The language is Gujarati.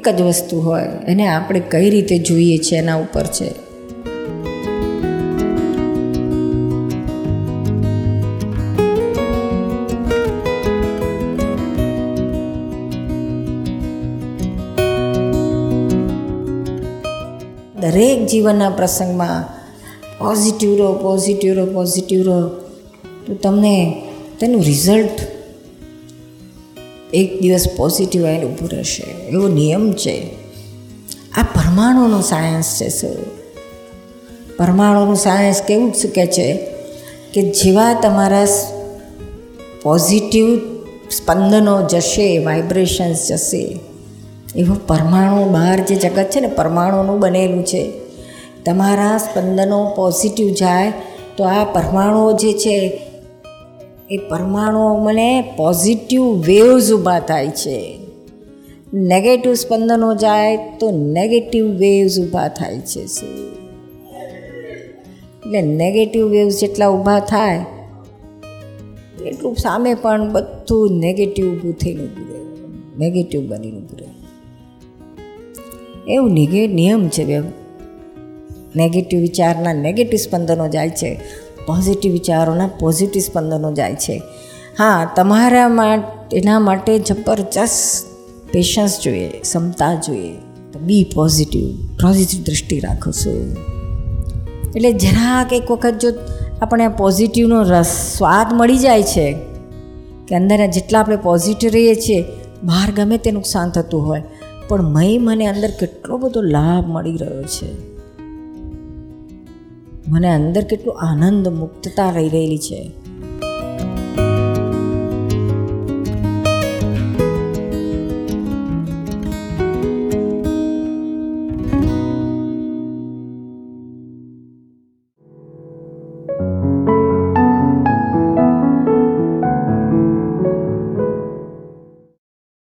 એક જ વસ્તુ હોય, એને આપણે કઈ રીતે જોઈએ છે, એના ઉપર છે. દરેક જીવનના પ્રસંગમાં પોઝિટિવ રહો પોઝિટિવ રહો પોઝિટિવ રહો, તો તમને તેનું રિઝલ્ટ એક દિવસ પોઝિટિવ આવીને ઊભું રહેશે. એવો નિયમ છે. આ પરમાણુનું સાયન્સ છે સર પરમાણુનું સાયન્સ કેવું જ કહે છે કે જેવા તમારા પોઝિટિવ સ્પંદનો જશે વાઇબ્રેશન્સ જશે, એવો પરમાણુ બહાર જે જગત છે ને, પરમાણુનું બનેલું છે. તમારા સ્પંદનો પોઝિટિવ જાય તો આ પરમાણુઓ જે છે એ પરમાણુઓ મને પોઝિટિવ વેવ્સ ઊભા થાય છે. નેગેટિવ સ્પંદનો જાય તો નેગેટિવ વેવ્સ ઊભા થાય છે એટલે નેગેટિવ વેવ્સ જેટલા ઊભા થાય, એટલું સામે પણ બધું નેગેટિવ ઊભું થઈને ઊભું રહે. નેગેટિવ બનીને ઊભું રહે. એવું નિગે, નિયમ છે બે નેગેટિવ વિચારના નેગેટિવ સ્પંદનો જાય છે. પોઝિટિવ વિચારોના પોઝિટિવ સ્પંદનો જાય છે. હા, તમારા માટે એના માટે જબરજસ્ત પેશન્સ જોઈએ, ક્ષમતા જોઈએ. બી પોઝિટિવ પોઝિટિવ દ્રષ્ટિ રાખો છો. એટલે જરાક એક વખત જો આપણે આ પોઝિટિવનો રસ, સ્વાદ મળી જાય છે, કે અંદર જેટલા આપણે પોઝિટિવ રહીએ છીએ, બહાર ગમે તે નુકસાન થતું હોય, પણ મય મને અંદર કેટલો બધો લાભ મળી રહ્યો છે. મને અંદર કેટલું આનંદ મુક્તતા રહી રહેલી છે.